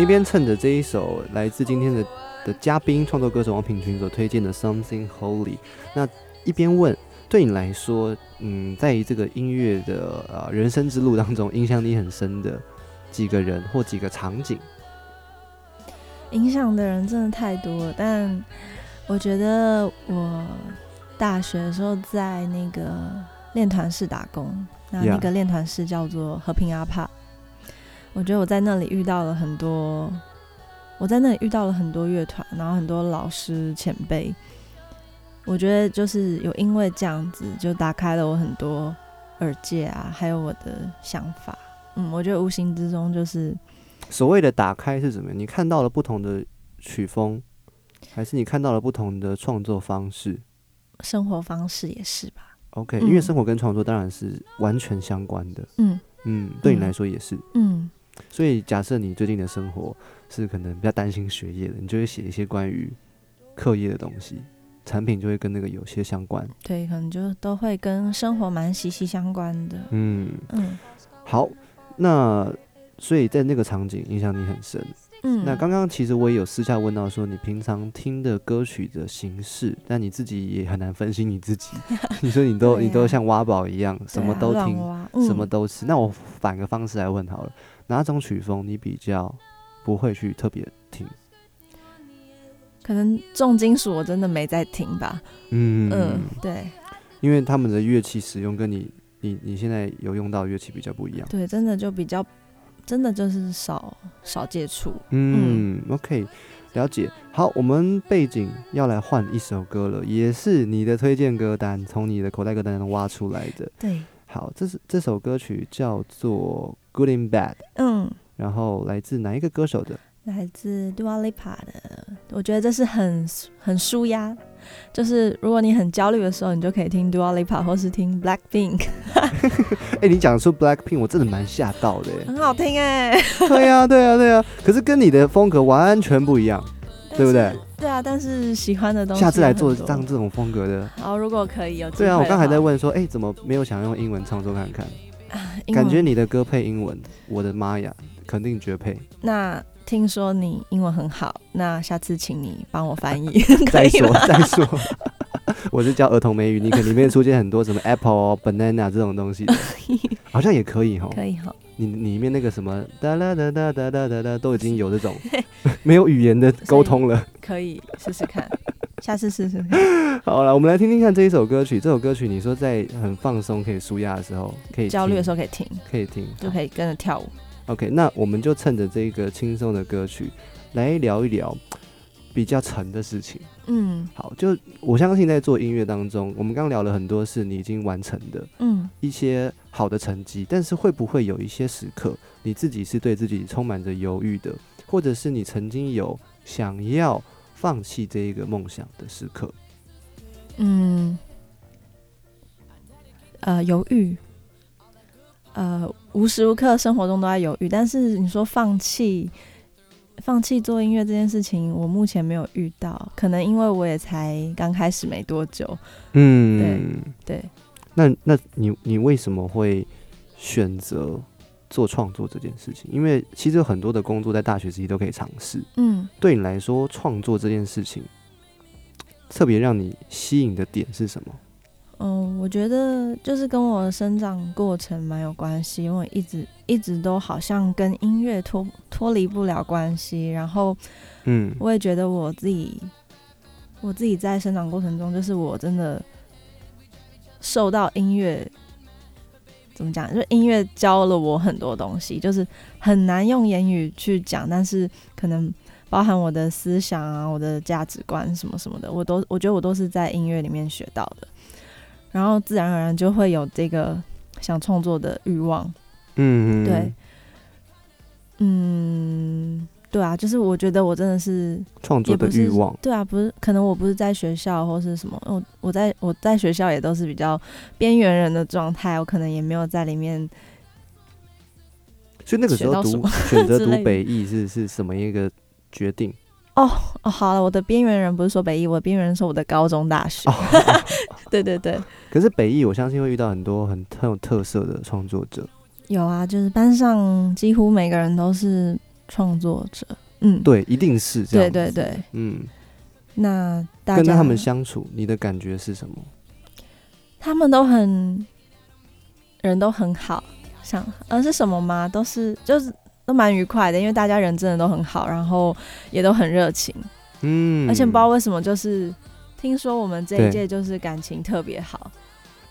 们一边趁着这一首来自今天的的嘉宾创作歌手王品群所推荐的《Something Holy》，那一边问，对你来说，嗯，在于这个音乐的呃人生之路当中，影响你很深的几个人或几个场景？影响的人真的太多了，但我觉得我大学的时候在那个练团室打工，那那个练团室叫做和平阿帕。我觉得我在那里遇到了很多，我在那里遇到了很多乐团，然后很多老师前辈。我觉得就是有因为这样子，就打开了我很多耳界啊，还有我的想法。嗯，我觉得无形之中就是所谓的打开是什么？你看到了不同的曲风，还是你看到了不同的创作方式生活方式也是吧。？OK，、嗯因为生活跟创作当然是完全相关的。嗯嗯，对你嗯来说也是。嗯所以假设你最近的生活是可能比较担心学业的，你就会写一些关于课业的东西，产品就会跟那个有些相关。对，可能就都会跟生活蛮息息相关的。嗯，嗯好，那所以在那个场景影响你很深。嗯，那刚刚其实我也有私下问到说，你平常听的歌曲的形式，但你自己也很难分析你自己。你说你都、啊你都像挖宝一样，什么都听，什么嗯都吃。那我反个方式来问好了，哪种曲风你比较不会去特别听？可能重金属我真的没在听吧。嗯嗯，对因为他们的乐器使用跟你你你现在有用到乐器比较不一样。对，真的就比较，真的就是少少接触。嗯 o k 了解。好，我们背景要来换一首歌了，也是你的推荐歌单，从你的口袋歌单中挖出来的。对，好，这是这首歌曲叫做《Good and Bad》，嗯，然后来自哪一个歌手的？来自 Dua Lipa 的，我觉得这是很很舒压。就是如果你很焦虑的时候，你就可以听 Dua Lipa 或是听 Blackpink，哎、你讲出 Blackpink，我真的蛮吓到的。很好听哎、对呀、对呀、对呀、可是跟你的风格完全不一样，对不对？对啊，但是喜欢的东西下次来做有很多这种风格的。好，如果可以有机对啊，我刚才在问说，哎、怎么没有想用英文创作看看？感觉你的歌配英文，我的妈呀，肯定绝配。那听说你英文很好，那下次请你帮我翻译，再说？再说，我是教儿童美语，你可能里面出现很多什么 apple、哦、banana 这种东西的，好像也可以哈。可以哈。你你里面那个什么哒啦哒哒哒哒哒哒都已经有这种没有语言的沟通了。可以试试看，下次试试。好了，我们来听听看这一首歌曲。这首歌曲你说在很放松、可以舒压的时候，可以焦虑的时候候可以听，可以听，就可以跟着跳舞。OK，那我们就趁着这个轻松的歌曲来聊一聊比较沉的事情。嗯好，就我相信在做音乐当中，我们刚聊了很多是你已经完成的嗯一些好的成绩，但是会不会有一些时刻你自己是对自己充满着犹豫的，或者是你曾经有想要放弃这一个梦想的时刻？嗯，呃，犹豫，呃，无时无刻生活中都在犹豫。但是你说放弃，放弃做音乐这件事情，我目前没有遇到，可能因为我也才刚开始没多久。嗯，对对，那那你你为什么会选择做创作这件事情？因为其实有很多的工作在大学时期都可以尝试。嗯对你来说，创作这件事情特别让你吸引的点是什么？嗯，我觉得就是跟我的生长过程蛮有关系，因为我一直一直都好像跟音乐脱脱离不了关系，然后嗯我也觉得我自己，我自己在生长过程中，就是我真的受到音乐怎么讲，就音乐教了我很多东西，就是很难用言语去讲，但是可能包含我的思想啊、我的价值观什么什么的，我都我觉得我都是在音乐里面学到的，然后自然而然就会有这个想创作的欲望。嗯，对，嗯，对啊，就是我觉得我真的是创作的欲望。对啊，不是可能我不是在学校或是什么，我我在我在学校也都是比较边缘人的状态，我可能也没有在里面。所以那个时候读选择读北艺是是什么一个决定？哦，好了，我的边缘人不是说北艺，我的边缘人说我的高中大学。哦 对对对，可是北艺我相信会遇到很多很很有特色的创作者。有啊，就是班上几乎每个人都是创作者。嗯，对，一定是这样。对对对。嗯，那大家跟他们相处，你的感觉是什么？他们都很人都很好，像呃是什么吗？都是就是都蛮愉快的，因为大家人真的都很好，然后也都很热情，嗯，而且不知道为什么就是听说我们这一届就是感情特别好，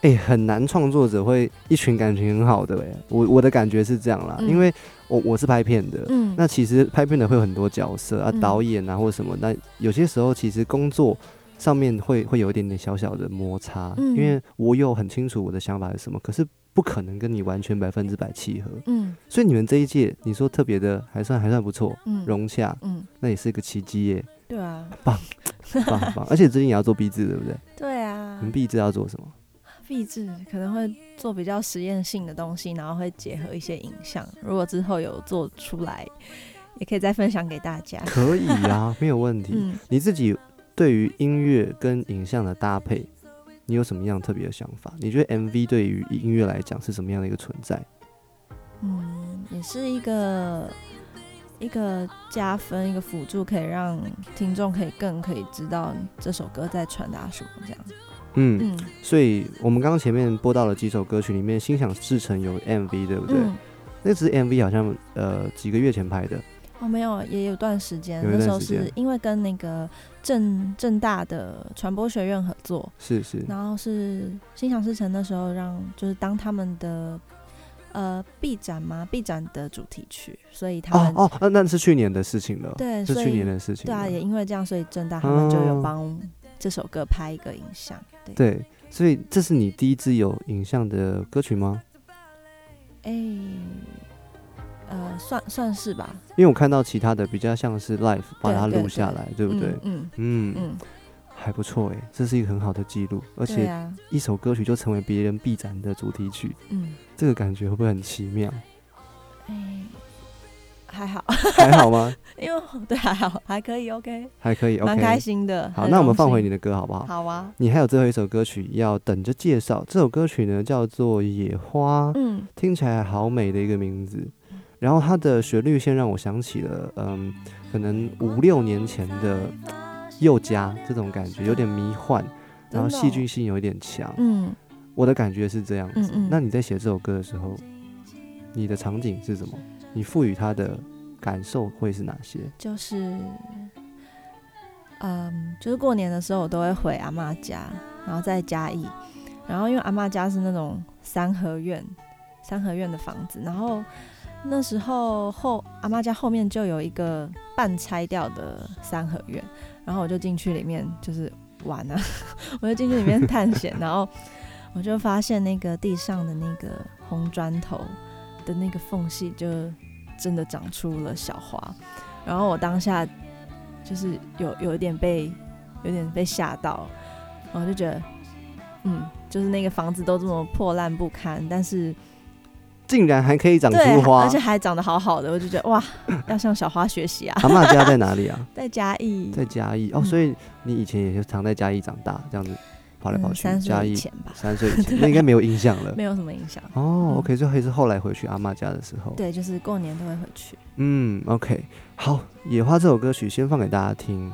哎、很难创作者会一群感情很好的哎、我我的感觉是这样啦，嗯因为我我是拍片的，嗯。那其实拍片的会有很多角色啊，嗯。导演啊或者什么，那有些时候其实工作上面会会有一点点小小的摩擦，嗯。因为我有很清楚我的想法是什么，可是不可能跟你完全百分之百契合，嗯。所以你们这一届你说特别的还算还算不错，嗯融洽，嗯，那也是一个奇迹耶，对啊，棒棒棒，而且最近也要做壁纸对不对？对啊。你们，壁纸要做什么？毕制可能会做比较实验性的东西，然后会结合一些影像，如果之后有做出来，也可以再分享给大家。可以啊，没有问题。嗯你自己对于音乐跟影像的搭配，你有什么样特别的想法？你觉得 MV 对于音乐来讲是什么样的一个存在？嗯，也是一个一个加分，一个辅助，可以让听众可以更可以知道这首歌在传达什么，这样。嗯，嗯。所以我们刚刚前面播到了几首歌曲，里面《心想事成》有 MV，对不对？嗯，那只 MV 好像呃几个月前拍的，哦，没有，也有段时间，那时候是因为跟那个正正大的传播学院合作，是是，然后是心想事成那时候让就是当他们的呃 B 展嘛，B 展的主题曲，所以他们、哦哦，那那是去年的事情了，对，是去年的事情。对啊，也因为这样，所以正大他们就有哦。帮这首歌拍一个影像，对，对，所以这是你第一支有影像的歌曲吗？哎、呃，算算是吧，因为我看到其他的比较像是 live 把它对对录下来，对不对？嗯嗯还不错哎，这是一个很好的记录，而且一首歌曲就成为别人必展的主题曲，嗯，这个感觉会不会很奇妙？哎、还好，还好吗？因为 对还好，还可以，OK，还可以，OK，蛮开心的。好，那我们放回你的歌好不好？好啊，你还有最后一首歌曲要等着介绍，这首歌曲呢叫做《野花》，嗯听起来好美的一个名字。然后它的旋律线让我想起了，嗯，可能五六年前的佑嘉这种感觉，有点迷幻，然后戏剧性有一点强。嗯我的感觉是这样子。嗯嗯那你在写这首歌的时候，你的场景是什么？你赋予它的感受会是哪些？就是，嗯，就是过年的时候我都会回阿妈家，然后在嘉义，然后因为阿妈家是那种三合院，三合院的房子，然后那时候后阿妈家后面就有一个半拆掉的三合院，然后我就进去里面就是玩啊，我就进去里面探险，然后我就发现那个地上的那个红砖头的那个缝隙就真的长出了小花，然后我当下就是有有一点被有点被吓到，然后就觉得，嗯，就是那个房子都这么破烂不堪，但是竟然还可以长出，花 而且！还长得好好的，我就觉得哇，要向小花学习啊！阿嬷家在哪里啊？在嘉义，在嘉义哦，嗯所以你以前也是常在嘉义长大，这样子跑来跑去。嗯三嘉义岁以前吧，三岁以前，那应该没有印象了。没有什么影响。哦嗯，OK，最后还是后来回去阿妈家的时候。对，就是过年都会回去。嗯，OK，好，《野花》这首歌曲先放给大家听。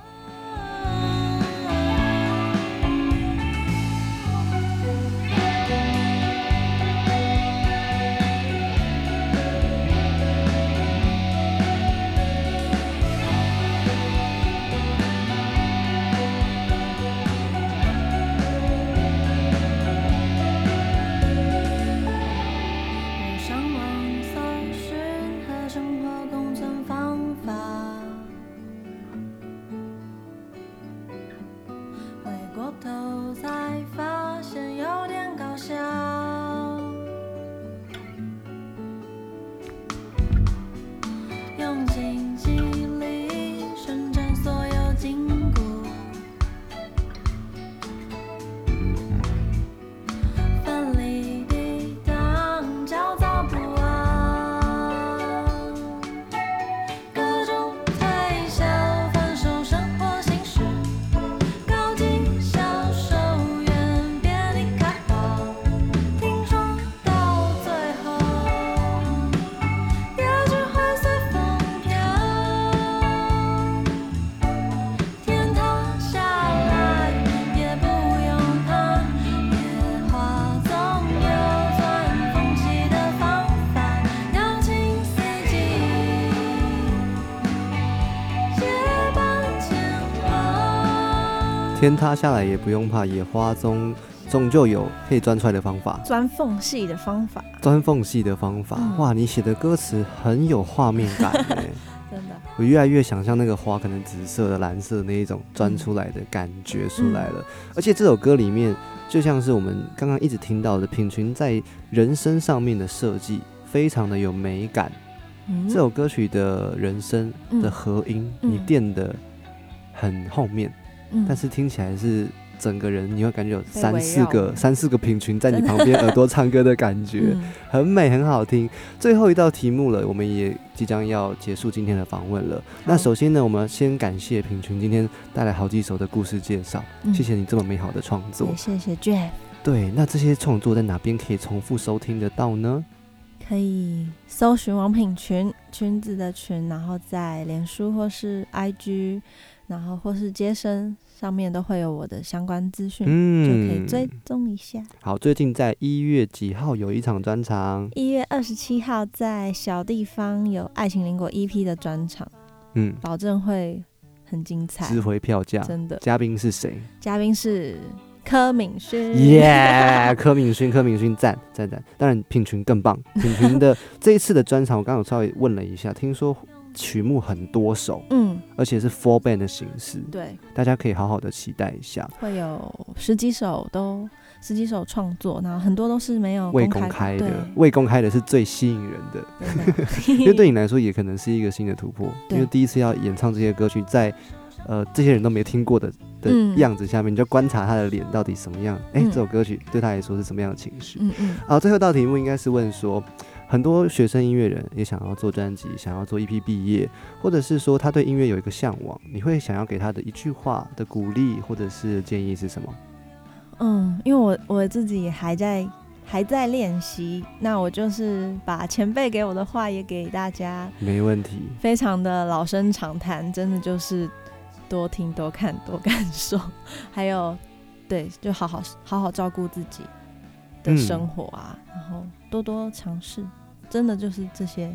天塌下来也不用怕，野花中终究有可以钻出来的方法，钻缝隙的方法，钻缝隙的方法。嗯。哇，你写的歌词很有画面感哎。真的。我越来越想象那个花可能紫色的、蓝色的那一种钻出来的感觉出来了，而且这首歌里面就像是我们刚刚一直听到的，品群在人声上面的设计非常的有美感。嗯。这首歌曲的人声的和音，嗯。你垫的很后面，嗯但是听起来是整个人你会感觉有三四个三四个品群在你旁边耳朵唱歌的感觉。嗯很美，很好听。最后一道题目了，我们也即将要结束今天的访问了。那首先呢，我们先感谢品群今天带来好几首的故事介绍，嗯谢谢你这么美好的创作。谢谢 Jeff，对，那这些创作在哪边可以重复收听得到呢？可以搜寻王品群裙子的群，然后在脸书或是 IG，然后或是接生上面都会有我的相关资讯，嗯就可以追踪一下。好，最近在一月几号有一场专场，一月二十七号在小地方有《爱情邻国》EP 的专场，嗯，保证会很精彩值。回票价。真的嘉宾是谁？嘉宾是柯敏勋，耶、柯敏勋，柯敏勋赞赞赞！当然品群更棒，品群的 这一次的专场，我刚刚有稍微问了一下，听说曲目很多首，嗯，而且是 four band 的形式，对，大家可以好好的期待一下。会有十几首都十几首创作，然后很多都是没有未公公开的，未公开的是最吸引人的，的。因为对你来说也可能是一个新的突破，因为第一次要演唱这些歌曲，在呃这些人都没听过的的嗯。样子下面，你就观察他的脸到底什么样，哎、嗯。这首歌曲对他来说是什么样的情绪？嗯嗯。啊，最后一道题目应该是问说，很多学生音乐人也想要做专辑，想要做 EP 毕业，或者是说他对音乐有一个向往，你会想要给他的一句话的鼓励或者是建议是什么？嗯，因为我我自己还在还在练习，那我就是把前辈给我的话也给大家，没问题，非常的老生常谈，真的就是多听、多看、多感受，还有对，就好好好好照顾自己的嗯生活啊，然后多多尝试，真的就是这些，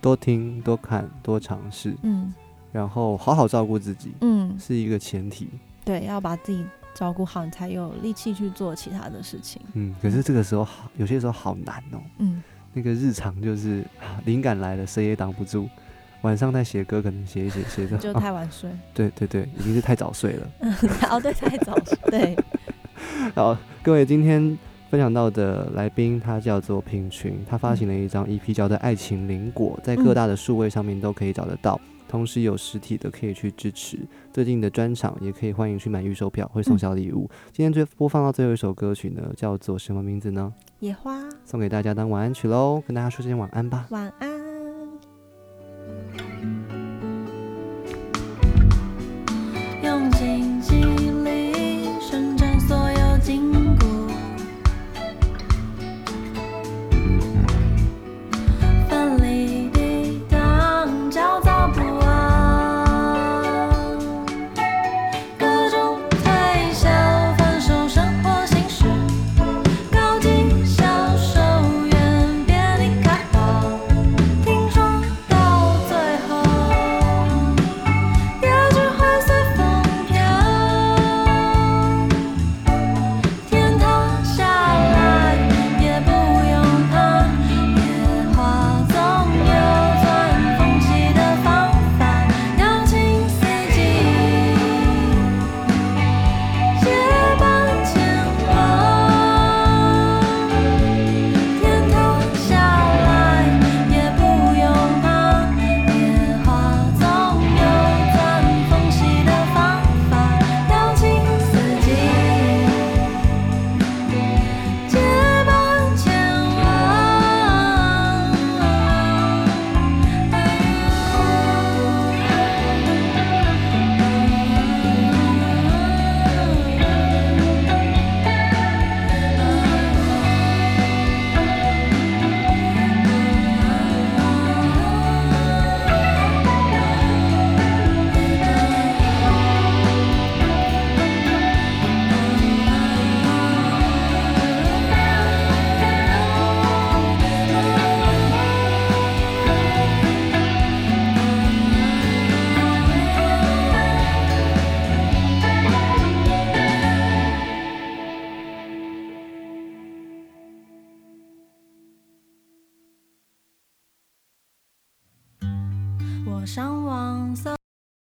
多听、多看、多尝试，嗯然后好好照顾自己，嗯，是一个前提。对，要把自己照顾好，你才有力气去做其他的事情，嗯，可是这个时候好，有些时候好难哦。嗯，那个日常就是啊灵感来了，谁也挡不住。晚上在写歌，可能写一写，写着就哦太晚睡，对对对，已经是太早睡了。哦对，太早睡，对，好，各位今天分享到的来宾，他叫做品群，他发行了一张 EP 叫做《爱情灵果》，在各大的数位上面都可以找得到，同时有实体的可以去支持。最近的专场也可以欢迎去买预售票，会送小礼物。今天最播放到最后一首歌曲呢，叫做什么名字呢？野花，送给大家当晚安曲喽，跟大家说声晚安吧。晚安。